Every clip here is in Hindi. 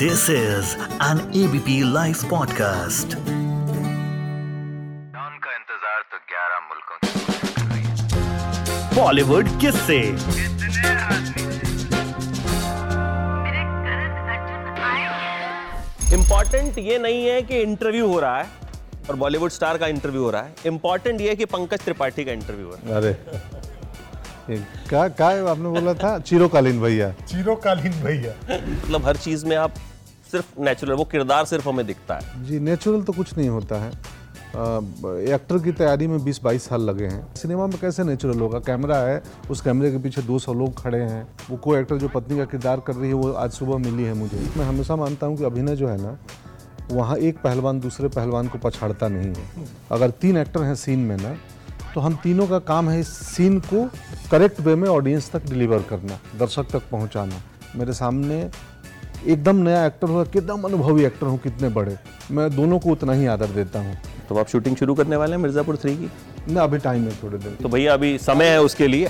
This is an ABP Life podcast. का इंतज़ार तो 11 मुल्कों बॉलीवुड किस से आदमी इंपॉर्टेंट ये नहीं है कि इंटरव्यू हो रहा है और बॉलीवुड स्टार का इंटरव्यू हो रहा है. इंपॉर्टेंट ये है कि पंकज त्रिपाठी का इंटरव्यू हो रहा है. अरे क्या है आपने बोला था? चिरोकालीन भैया। चिरोकालीन भैया। मतलब हर चीज़ में आप सिर्फ़ नेचुरल वो किरदार सिर्फ़ हमें दिखता है। जी नेचुरल तो कुछ नहीं होता है। एक्टर की तैयारी में 20-22 साल लगे हैं। सिनेमा में कैसे नेचुरल होगा? कैमरा है उस कैमरे के पीछे 200 लोग खड़े हैं। वो को एक्टर जो पत्नी का किरदार कर रही है वो आज सुबह मिली है मुझे। मैं हमेशा मानता हूँ कि अभिनय जो है ना वहाँ एक पहलवान दूसरे पहलवान को पछाड़ता नहीं है। अगर तीन एक्टर हैं सीन में ना तो हम तीनों का काम है इस सीन को करेक्ट वे में ऑडियंस तक डिलीवर करना दर्शक तक पहुंचाना। मेरे सामने एकदम नया एक्टर हो कितना अनुभवी एक्टर हूँ कितने बड़े। मैं दोनों को उतना ही आदर देता हूँ। तो आप शूटिंग शुरू करने वाले हैं मिर्ज़ापुर थ्री की? ना अभी टाइम है थोड़े दिन तो भैया अभी समय है उसके लिए।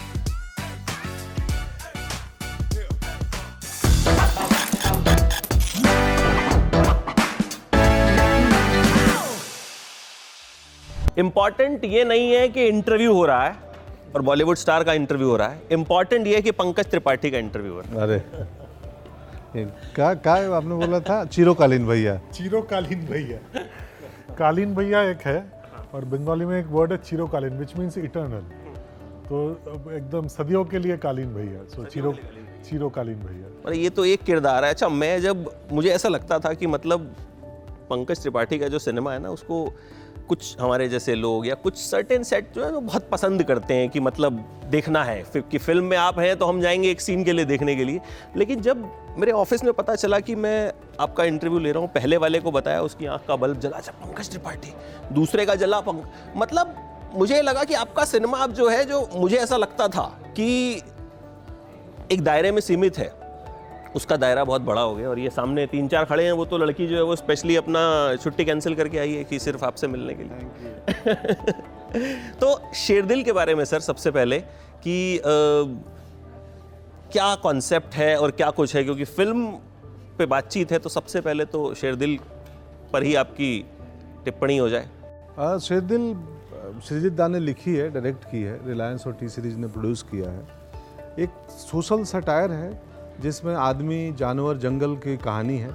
इंपॉर्टेंट ये नहीं है कि इंटरव्यू हो रहा है। और बॉलीवुड स्टार का इंटरव्यू हो रहा है। इंपॉर्टेंट ये है कि पंकज त्रिपाठी का इंटरव्यू हो रहा है। अरे। क्या क्या आपने बोला था? चिरोकालीन भैया। चिरोकालीन भैया। कालीन भैया एक है और बंगाली में एक वर्ड है चिरोकालीन विच मीन्स इटर्नल तो एकदम सदियों के लिए कालीन भैया। सो चिरो चिरोकालीन भैया। और ये तो एक किरदार है। अच्छा मैं जब मुझे ऐसा लगता था कि मतलब पंकज त्रिपाठी का जो सिनेमा है ना उसको कुछ हमारे जैसे लोग या कुछ सर्टेन सेट जो है वो बहुत पसंद करते हैं कि मतलब देखना है कि फ़िल्म में आप हैं तो हम जाएँगे एक सीन के लिए देखने के लिए। लेकिन जब मेरे ऑफ़िस में पता चला कि मैं आपका इंटरव्यू ले रहा हूँ, पहले वाले को बताया, उसकी आँख का बल्ब जला अच्छा पंकज त्रिपाठी, दूसरे का जला पंक मतलब मुझे लगा कि आपका सिनेमा अब जो है, जो मुझे ऐसा लगता था कि एक दायरे में सीमित है। उसका दायरा बहुत बड़ा हो गया और ये सामने तीन चार खड़े हैं वो तो लड़की जो है वो स्पेशली अपना छुट्टी कैंसिल करके आई है कि सिर्फ़ आपसे मिलने के लिए। तो शेरदिल के बारे में सर सबसे पहले कि अ, क्या कॉन्सेप्ट है और क्या कुछ है? क्योंकि फ़िल्म पे बातचीत है तो सबसे पहले तो शेरदिल पर ही आपकी टिप्पणी हो जाए। हाँ शेरदिल सृजित दा ने लिखी है डायरेक्ट की है रिलायंस और टी सीरीज़ ने प्रोड्यूस किया है। एक सोशल सटायर है जिसमें आदमी, जानवर, जंगल की कहानी है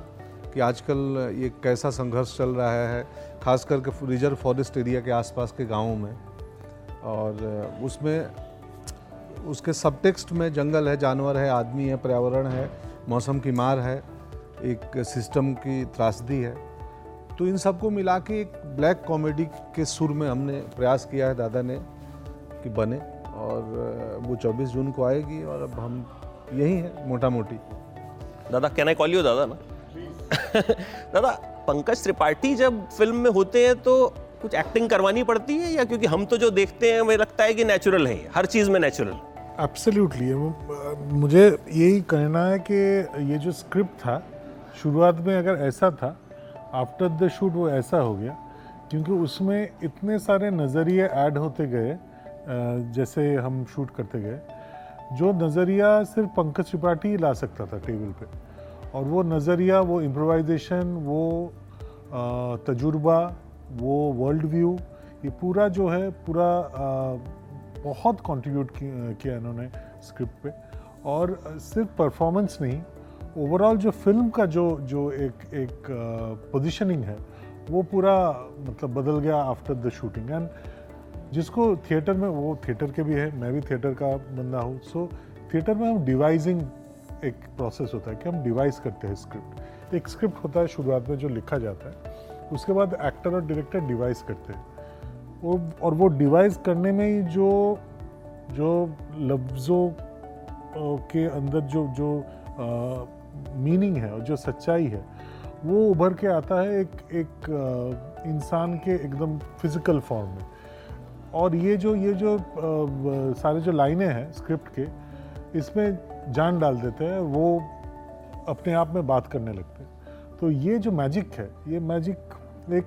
कि आजकल ये कैसा संघर्ष चल रहा है खास करके रिज़र्व फॉरेस्ट एरिया के आसपास के गाँवों में। और उसमें, उसके सबटेक्स्ट में जंगल है, जानवर है, आदमी है, पर्यावरण है, मौसम की मार है, एक सिस्टम की त्रासदी है। तो इन सबको मिला के एक ब्लैक कॉमेडी के सुर में हमने प्रयास किया है, दादा ने कि बने और वो 24 जून को आएगी और अब हम यही है मोटा मोटी दादा कैन आई कॉल यू दादा ना? दादा पंकज त्रिपाठी जब फ़िल्म में होते हैं तो कुछ एक्टिंग करवानी पड़ती है या क्योंकि हम तो जो देखते हैं मुझे लगता है कि नेचुरल है हर चीज़ में नेचुरल एब्सोल्युटली मुझे यही कहना है कि ये जो स्क्रिप्ट था शुरुआत में अगर ऐसा था आफ्टर द शूट वो ऐसा हो गया क्योंकि उसमें इतने सारे नज़रिए ऐड होते गए जैसे हम शूट करते गए जो नज़रिया सिर्फ़ पंकज त्रिपाठी ही ला सकता था टेबल पे। और वो नज़रिया, वो इम्प्रोवाइजेशन वो तजुर्बा, वो वर्ल्ड व्यू ये पूरा जो है, पूरा बहुत कंट्रीब्यूट किया इन्होंने स्क्रिप्ट पे। और सिर्फ़ परफॉर्मेंस नहीं ओवरऑल जो फ़िल्म का जो जो एक एक पोजीशनिंग है, वो पूरा मतलब बदल गया आफ्टर द शूटिंग एंड जिसको थिएटर में, वो थिएटर के भी है, मैं भी थिएटर का बंदा हूँ। सो थिएटर में हम डिवाइजिंग एक प्रोसेस होता है कि हम डिवाइस करते हैं स्क्रिप्ट एक स्क्रिप्ट होता है शुरुआत में जो लिखा जाता है, उसके बाद एक्टर और डायरेक्टर डिवाइस करते हैं। वो, और वो डिवाइस करने में ही जो जो लफ्ज़ों के अंदर जो जो मीनिंग है और जो सच्चाई है, वो उभर के आता है एक एक इंसान के एकदम फ़िज़िकल फॉर्म में। और ये जो ये जो सारे जो लाइनें हैं स्क्रिप्ट के, इसमें जान डाल देते हैं, वो अपने आप में बात करने लगते हैं। तो ये जो मैजिक है, ये मैजिक एक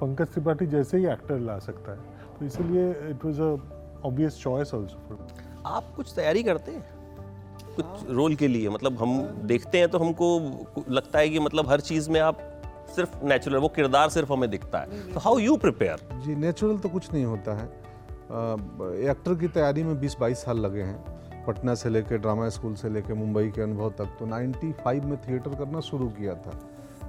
पंकज त्रिपाठी जैसे ही एक्टर ला सकता है। तो इसीलिए it was a obvious choice also आप कुछ तैयारी करते हैं? कुछ रोल के लिए मतलब हम देखते हैं तो हमको लगता है कि मतलब हर चीज़ में आप सिर्फ़ नेचुरल वो किरदार सिर्फ़ हमें दिखता है। तो हाउ यू प्रिपेयर जी नेचुरल तो कुछ नहीं होता है। एक्टर की तैयारी में 20-22 साल लगे हैं। पटना से लेकर ड्रामा स्कूल से लेकर मुंबई के अनुभव तक। तो 95 में थिएटर करना शुरू किया था।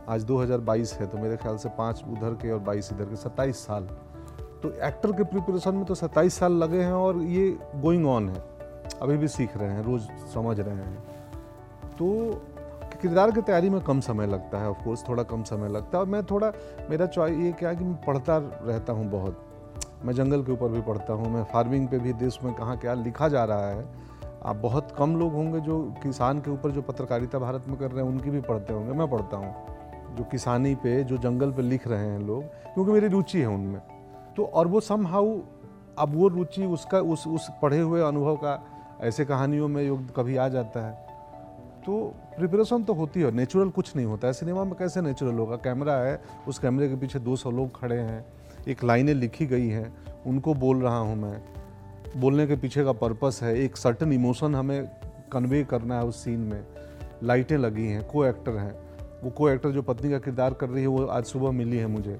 आज 2022 है तो मेरे ख्याल से पाँच उधर के और 22 इधर के 27 साल। तो एक्टर के प्रिपरेशन में तो 27 साल लगे हैं और ये गोइंग ऑन है। अभी भी सीख रहे हैं रोज़ समझ रहे हैं। तो किरदार की तैयारी में कम समय लगता है ऑफकोर्स थोड़ा कम समय लगता है। और मैं थोड़ा, मेरा चॉइस ये क्या है कि मैं पढ़ता रहता हूँ बहुत। मैं जंगल के ऊपर भी पढ़ता हूँ, मैं फ़ार्मिंग पे भी देश में कहाँ क्या लिखा जा रहा है। आप बहुत कम लोग होंगे जो किसान के ऊपर जो पत्रकारिता भारत में कर रहे हैं, उनकी भी पढ़ते होंगे, मैं पढ़ता हूँ। जो किसानी पे, जो जंगल पे लिख रहे हैं लोग, क्योंकि मेरी रुचि है उनमें। तो और वो सम हाउ अब वो रुचि उसका, उस उस पढ़े हुए अनुभव का, ऐसे कहानियों में योग कभी आ जाता है। तो प्रिपरेशन तो होती है नेचुरल कुछ नहीं होता है। सिनेमा में कैसे नेचुरल होगा? कैमरा है, उस कैमरे के पीछे 200 लोग खड़े हैं, एक लाइनें लिखी गई हैं, उनको बोल रहा हूँ मैं। बोलने के पीछे का पर्पस है, एक सर्टन इमोशन हमें कन्वे करना है उस सीन में। लाइटें लगी हैं को एक्टर हैं। वो को एक्टर जो पत्नी का किरदार कर रही है, वो आज सुबह मिली है मुझे।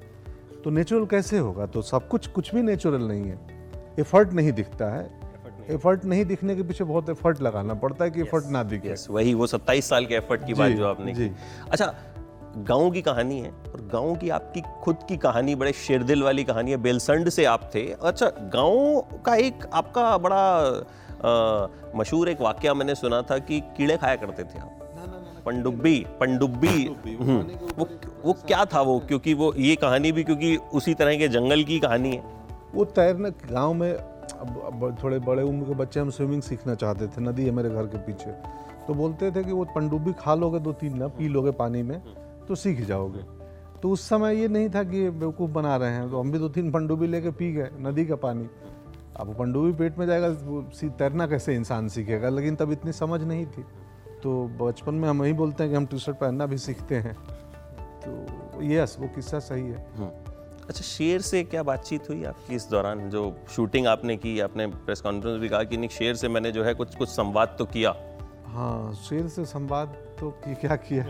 तो नेचुरल कैसे होगा? तो सब कुछ कुछ भी नेचुरल नहीं है। एफर्ट नहीं दिखता है। एफर्ट नहीं दिखने के पीछे बहुत एफर्ट लगाना पड़ता है कि एफर्ट ना दिखे। यस वही वो 27 साल के एफर्ट की बात जो आपने की। अच्छा गाँव की कहानी है और गाँव की आपकी खुद की कहानी बड़े शेरदिल वाली कहानी है बेलसंड से आप थे। अच्छा गाँव का एक आपका बड़ा मशहूर एक वाक्य मैंने सुना था कि कीड़े खाया करते थे आप। पंडुब्बी पंडुब्बी। हम्म, वो वो क्या था वो? क्योंकि वो ये कहानी भी क्योंकि उसी तरह के जंगल की कहानी है। वो तैरना गाँव में अब, थोड़े बड़े उम्र के बच्चे हम स्विमिंग सीखना चाहते थे नदी है मेरे घर के पीछे। तो बोलते थे कि वो पनडुब्बी खा लोगे दो तीन ना पी लोगे पानी में तो सीख जाओगे। तो उस समय ये नहीं था कि बेवकूफ़ बना रहे हैं तो हम भी दो तीन पनडुब्बी लेके पी गए नदी का पानी। अब वो पनडुब्बी पेट में जाएगा तैरना कैसे इंसान सीखेगा? लेकिन तब इतनी समझ नहीं थी। तो बचपन में हम यही बोलते हैं कि हम टी शर्ट पहनना भी सीखते हैं। तो यस वो किस्सा सही है। अच्छा शेर से क्या बातचीत हुई आपकी इस दौरान? जो शूटिंग आपने की, आपने प्रेस कॉन्फ्रेंस भी कहा कि नहीं, शेर से मैंने जो है कुछ कुछ संवाद तो किया। हाँ शेर से संवाद तो की, क्या किया?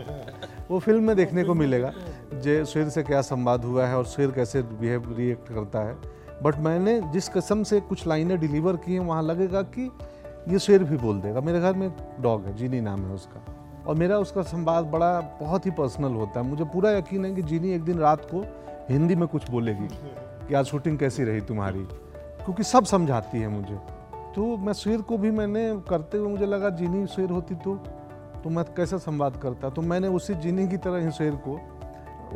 वो फ़िल्म में देखने को मिलेगा, जे, शेर से क्या संवाद हुआ है और शेर कैसे बिहेव रिएक्ट करता है। बट मैंने जिस कसम से कुछ लाइनें डिलीवर की हैं, वहाँ लगेगा कि ये शेर भी बोल देगा। मेरे घर में एक डॉग है, जीनी नाम है उसका। और मेरा उसका संवाद बड़ा बहुत ही पर्सनल होता है। मुझे पूरा यकीन है कि जीनी एक दिन रात को हिंदी में कुछ बोलेगी कि आज शूटिंग कैसी रही तुम्हारी? क्योंकि सब समझाती है मुझे। तो मैं शेर को भी मैंने करते हुए मुझे लगा, जीनी शेर होती तो तो मैं कैसे संवाद करता? तो मैंने उसी जीनी की तरह ही शेर को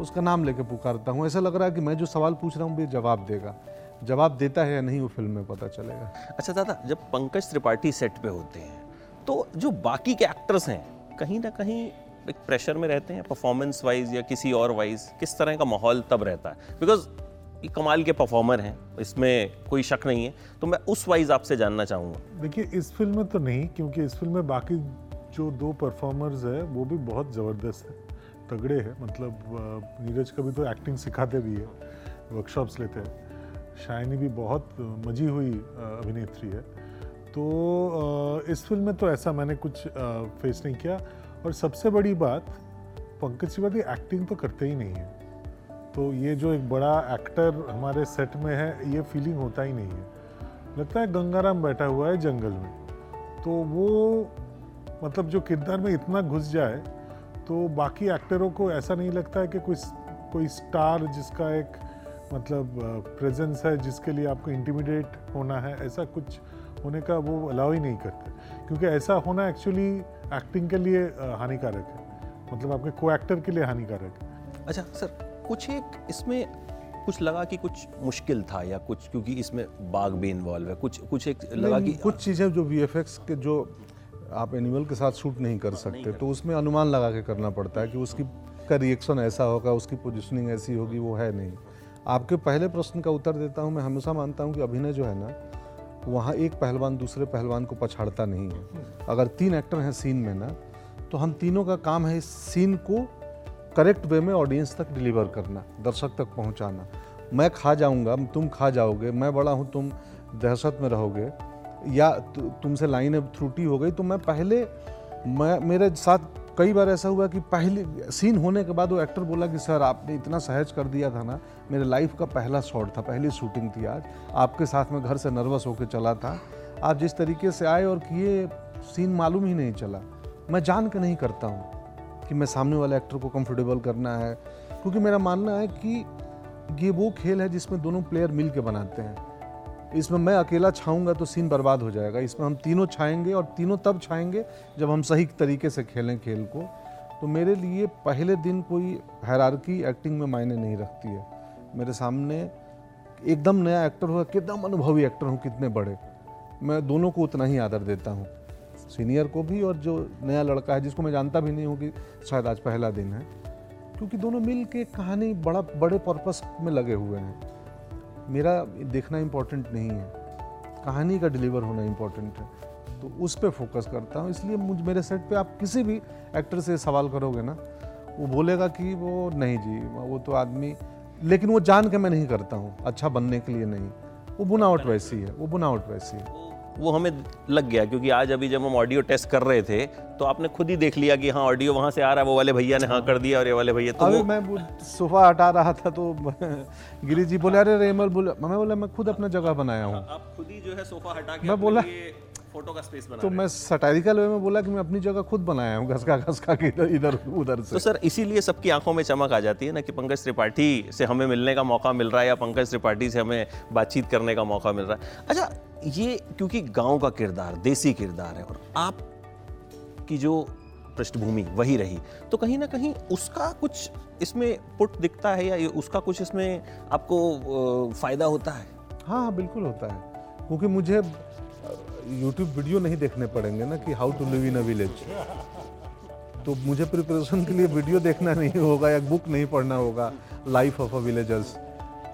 उसका नाम लेके पुकारता हूँ। ऐसा लग रहा है कि मैं जो सवाल पूछ रहा हूँ, वो जवाब देगा। जवाब देता है या नहीं, वो फ़िल्म में पता चलेगा। अच्छा दादा, जब पंकज त्रिपाठी सेट पे होते हैं तो जो बाकी के एक्टर्स हैं कहीं ना कहीं एक प्रेशर में रहते हैं परफॉर्मेंस वाइज या किसी और वाइज किस तरह का माहौल तब रहता है। बिकॉज़ ये कमाल के परफॉर्मर हैं, इसमें कोई शक नहीं है तो मैं उस वाइज आपसे जानना चाहूँगा। देखिए, इस फ़िल्म में तो नहीं, क्योंकि इस फ़िल्म में बाकी जो दो परफॉर्मर्स है, वो भी बहुत ज़बरदस्त है, तगड़े हैं। मतलब नीरज कभी तो एक्टिंग सिखाते भी है वर्कशॉप्स लेते हैं। शाइनी भी बहुत मजी हुई अभिनेत्री है। तो इस फ़िल्म में तो ऐसा मैंने कुछ फेस नहीं किया। और सबसे बड़ी बात, पंकज त्रिपाठी एक्टिंग तो करते ही नहीं है। तो ये जो एक बड़ा एक्टर हमारे सेट में है, ये फीलिंग होता ही नहीं है। लगता है गंगाराम बैठा हुआ है जंगल में। तो वो मतलब जो किरदार में इतना घुस जाए तो बाकी एक्टरों को ऐसा नहीं लगता है कि कोई कोई स्टार जिसका एक मतलब प्रेजेंस है, जिसके लिए आपको इंटिमिडेट होना है, ऐसा कुछ होने का वो अलाउ ही नहीं करते। क्योंकि ऐसा होना एक्चुअली एक्टिंग के लिए हानिकारक है। मतलब आपके को एक्टर के लिए हानिकारक है। अच्छा सर कुछ एक इसमें कुछ लगा कि कुछ मुश्किल था या कुछ क्योंकि इसमें बाघ भी इन्वॉल्व है। कुछ कुछ एक लगा कि कुछ चीज़ें जो वीएफएक्स के जो आप एनिमल के साथ शूट नहीं कर सकते नहीं तो उसमें अनुमान लगा के करना पड़ता है कि उसकी का रिएक्शन ऐसा होगा उसकी पोजिशनिंग ऐसी होगी वो है नहीं। आपके पहले प्रश्न का उत्तर देता हूँ मैं हमेशा मानता हूँ कि अभिनय जो है ना वहाँ एक पहलवान दूसरे पहलवान को पछाड़ता नहीं है। अगर तीन एक्टर हैं सीन में ना तो हम तीनों का काम है इस सीन को करेक्ट वे में ऑडियंस तक डिलीवर करना, दर्शक तक पहुंचाना। मैं खा जाऊँगा, तुम खा जाओगे, मैं बड़ा हूँ, तुम दहशत में रहोगे, या तुमसे लाइन अब त्रुटि हो गई तो मैं पहले, मैं, मेरे साथ कई बार ऐसा हुआ कि पहले सीन होने के बाद वो एक्टर बोला कि, सर, आपने इतना सहज कर दिया था ना, मेरे लाइफ का पहला शॉट था, पहली शूटिंग थी आज। आपके साथ में घर से नर्वस होकर चला था। आप जिस तरीके से आए और किए सीन मालूम ही नहीं चला। मैं जान के नहीं करता हूँ कि मैं सामने वाले एक्टर को कंफर्टेबल करना है, क्योंकि मेरा मानना है कि ये वो खेल है जिसमें दोनों प्लेयर मिल के बनाते हैं। इसमें मैं अकेला छाऊँगा तो सीन बर्बाद हो जाएगा। इसमें हम तीनों छाएँगे और तीनों तब छाएँगे जब हम सही तरीके से खेलें खेल को। तो मेरे लिए पहले दिन कोई हैरारकी एक्टिंग में मायने नहीं रखती है। मेरे सामने एकदम नया एक्टर हुआ कितना अनुभवी एक्टर हूँ, कितने बड़े। मैं दोनों को उतना ही आदर देता हूँ। सीनियर को भी और जो नया लड़का है, जिसको मैं जानता भी नहीं हूँ कि शायद आज पहला दिन है। क्योंकि दोनों मिल के कहानी बड़ा, बड़े पर्पस में लगे हुए हैं। मेरा देखना इम्पोर्टेंट नहीं है। कहानी का डिलीवर होना इम्पोर्टेंट है। तो उस पर फोकस करता हूँ। इसलिए मुझ मेरे सेट पे आप किसी भी एक्टर से सवाल करोगे ना वो बोलेगा कि वो नहीं जी वो तो आदमी लेकिन वो जान के मैं नहीं करता हूँ। अच्छा बनने के लिए नहीं। वो बुनावट वैसी है वो बुनावट वैसी है। वो हमें लग गया क्योंकि आज अभी जब हम ऑडियो टेस्ट कर रहे थे तो आपने खुद ही देख लिया कि हाँ ऑडियो वहाँ से आ रहा है वो वाले भैया ने हाँ कर दिया और ये वाले भैया तो अभी वो मैं सोफा हटा रहा था तो गिरी जी बोले अरे रेमल बोले। मैं बोला मैं खुद अपना जगह बनाया हूँ। आप खुद ही जो है सोफा हटा के मैं बोला- फ़ोटो का स्पेस बना तो मैं सटारिकल वे में बोला कि मैं अपनी जगह खुद बनाया हूँ घसका घसका के इधर इधर उधर से। तो सर इसीलिए सबकी आँखों में चमक आ जाती है ना कि पंकज त्रिपाठी से हमें मिलने का मौका मिल रहा है या पंकज त्रिपाठी से हमें बातचीत करने का मौका मिल रहा है। अच्छा ये क्योंकि गाँव का किरदार देसी किरदार है और आप की जो पृष्ठभूमि वही रही तो कहीं ना कहीं उसका कुछ इसमें पुट दिखता है या उसका कुछ इसमें आपको फ़ायदा होता है? हाँ हाँ बिल्कुल होता है। क्योंकि मुझे यूट्यूब वीडियो नहीं देखने पड़ेंगे ना कि how to live in a village तो मुझे प्रिपरेशन के लिए वीडियो देखना नहीं होगा या बुक नहीं पढ़ना होगा लाइफ ऑफ़ अ विलेजर्स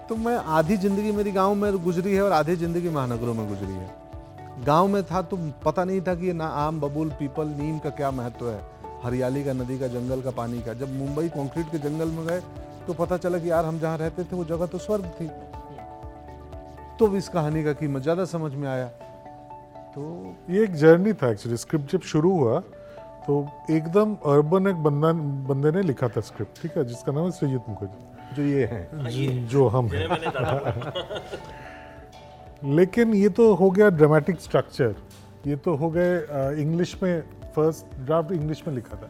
तो मैं आधी ज़िंदगी मेरी गाँव में गुजरी है और आधी ज़िंदगी महानगरों में गुजरी है। गाँव में था तो पता नहीं था कि ना आम, बबूल, पीपल, नीम का क्या महत्व है। हरियाली का, नदी का, जंगल का, पानी का। जब मुंबई कंक्रीट के जंगल में गए तो पता चला कि यार हम जहाँ रहते थे, वो जगह तो स्वर्ग थी। तो इस कहानी का कीमत ज़्यादा समझ में आया। तो ये एक जर्नी था एक्चुअली स्क्रिप्ट जब शुरू हुआ तो एकदम अर्बन एक बंदा बंदे ने लिखा था स्क्रिप्ट ठीक है जिसका नाम है सृजित मुखर्जी। जो ये है। जो- जो हम हैं। लेकिन ये तो हो गया ड्रामेटिक स्ट्रक्चर ये तो हो गए इंग्लिश में फ़र्स्ट ड्राफ्ट इंग्लिश में लिखा था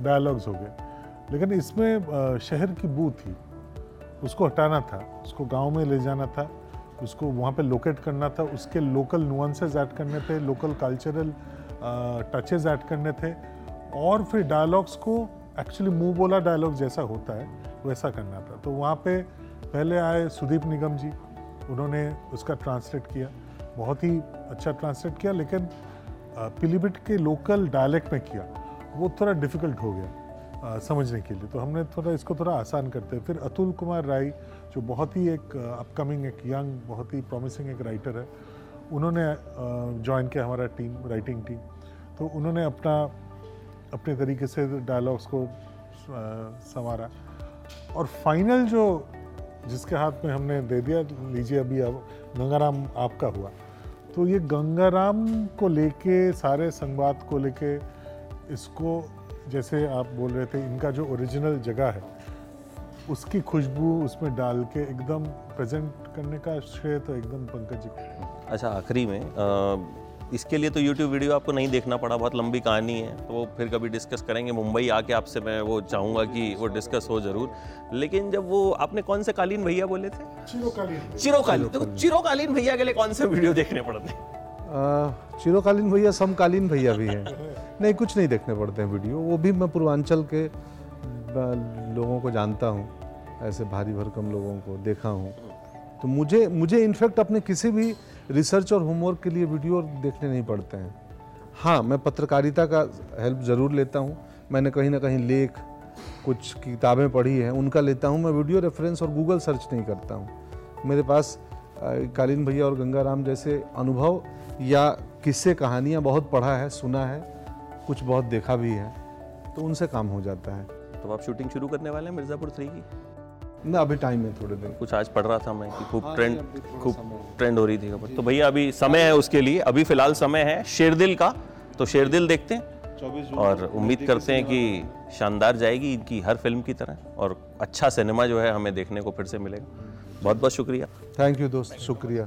डायलॉग्स हो गए। लेकिन इसमें शहर की बू थी उसको हटाना था उसको गाँव में ले जाना था उसको वहाँ पे लोकेट करना था, उसके लोकल नुआंसेस ऐड करने थे लोकल कल्चरल टचेज ऐड करने थे और फिर डायलॉग्स को एक्चुअली मुँह बोला डायलॉग जैसा होता है, वैसा करना था। तो वहाँ पे पहले आए सुदीप निगम जी, उन्होंने उसका ट्रांसलेट किया। बहुत ही अच्छा ट्रांसलेट किया, लेकिन पीलीभीत के लोकल डायलेक्ट में किया, वो थोड़ा डिफ़िकल्ट हो गया। समझने के लिए। तो हमने थोड़ा इसको थोड़ा आसान करते हैं। फिर अतुल कुमार राय, जो बहुत ही एक अपकमिंग एक यंग बहुत ही प्रॉमिसिंग एक राइटर है, उन्होंने ज्वाइन किया हमारा टीम राइटिंग टीम तो उन्होंने अपना, अपने तरीके से डायलॉग्स को संवारा। और फाइनल जो, जिसके हाथ में हमने दे दिया, लीजिए अभी अब गंगाराम आपका हुआ। तो ये गंगाराम को लेके, सारे संवाद को लेके, इसको जैसे आप बोल रहे थे इनका जो ओरिजिनल जगह है उसकी खुशबू उसमें डाल के एकदम प्रेजेंट करने का श्रेय तो एकदम पंकज जी को अच्छा आखिरी में अ, इसके लिए तो यूट्यूब वीडियो आपको नहीं देखना पड़ा बहुत लंबी कहानी है तो वो फिर कभी डिस्कस करेंगे। मुंबई आके आपसे मैं वो चाहूँगा कि वो डिस्कस हो ज़रूर। लेकिन जब वो आपने कौन से कालीन भैया बोले थे? चिरोकालीन। तो चिरोकालीन भैया के लिए कौन से वीडियो देखने पड़ते? हैं चिरोकालीन भैया समकालीन भैया भी हैं। नहीं, कुछ नहीं देखने पड़ते हैं वीडियो। वो भी मैं पूर्वांचल के लोगों को जानता हूँ। ऐसे भारी भरकम लोगों को देखा हूँ। तो मुझे मुझे इनफैक्ट अपने किसी भी रिसर्च और होमवर्क के लिए वीडियो देखने नहीं पड़ते हैं। हाँ मैं पत्रकारिता का हेल्प ज़रूर लेता हूँ। मैंने कहीं ना कहीं लेख, कुछ किताबें पढ़ी हैं, उनका लेता हूँ। मैं वीडियो रेफरेंस और गूगल सर्च नहीं करता हूँ। मेरे पास कालीन भैया और गंगाराम जैसे अनुभव या किस्से कहानियाँ बहुत पढ़ा है सुना है कुछ बहुत देखा भी है तो उनसे काम हो जाता है। तो आप शूटिंग शुरू करने वाले हैं मिर्ज़ापुर थ्री की? ना अभी टाइम है थोड़े दिन। कुछ आज पढ़ रहा था मैं कि खूब हाँ, ट्रेंड थोड़ा खूब ट्रेंड हो। रही थी खबर। तो भैया अभी समय है उसके लिए। अभी फ़िलहाल समय है शेरदिल का। तो शेरदिल देखते हैं। 24 और उम्मीद करते हैं कि शानदार जाएगी इनकी हर फ़िल्म की तरह। और अच्छा सिनेमा जो है हमें देखने को फिर से मिलेगा। बहुत बहुत शुक्रिया। थैंक यू दोस्त। शुक्रिया।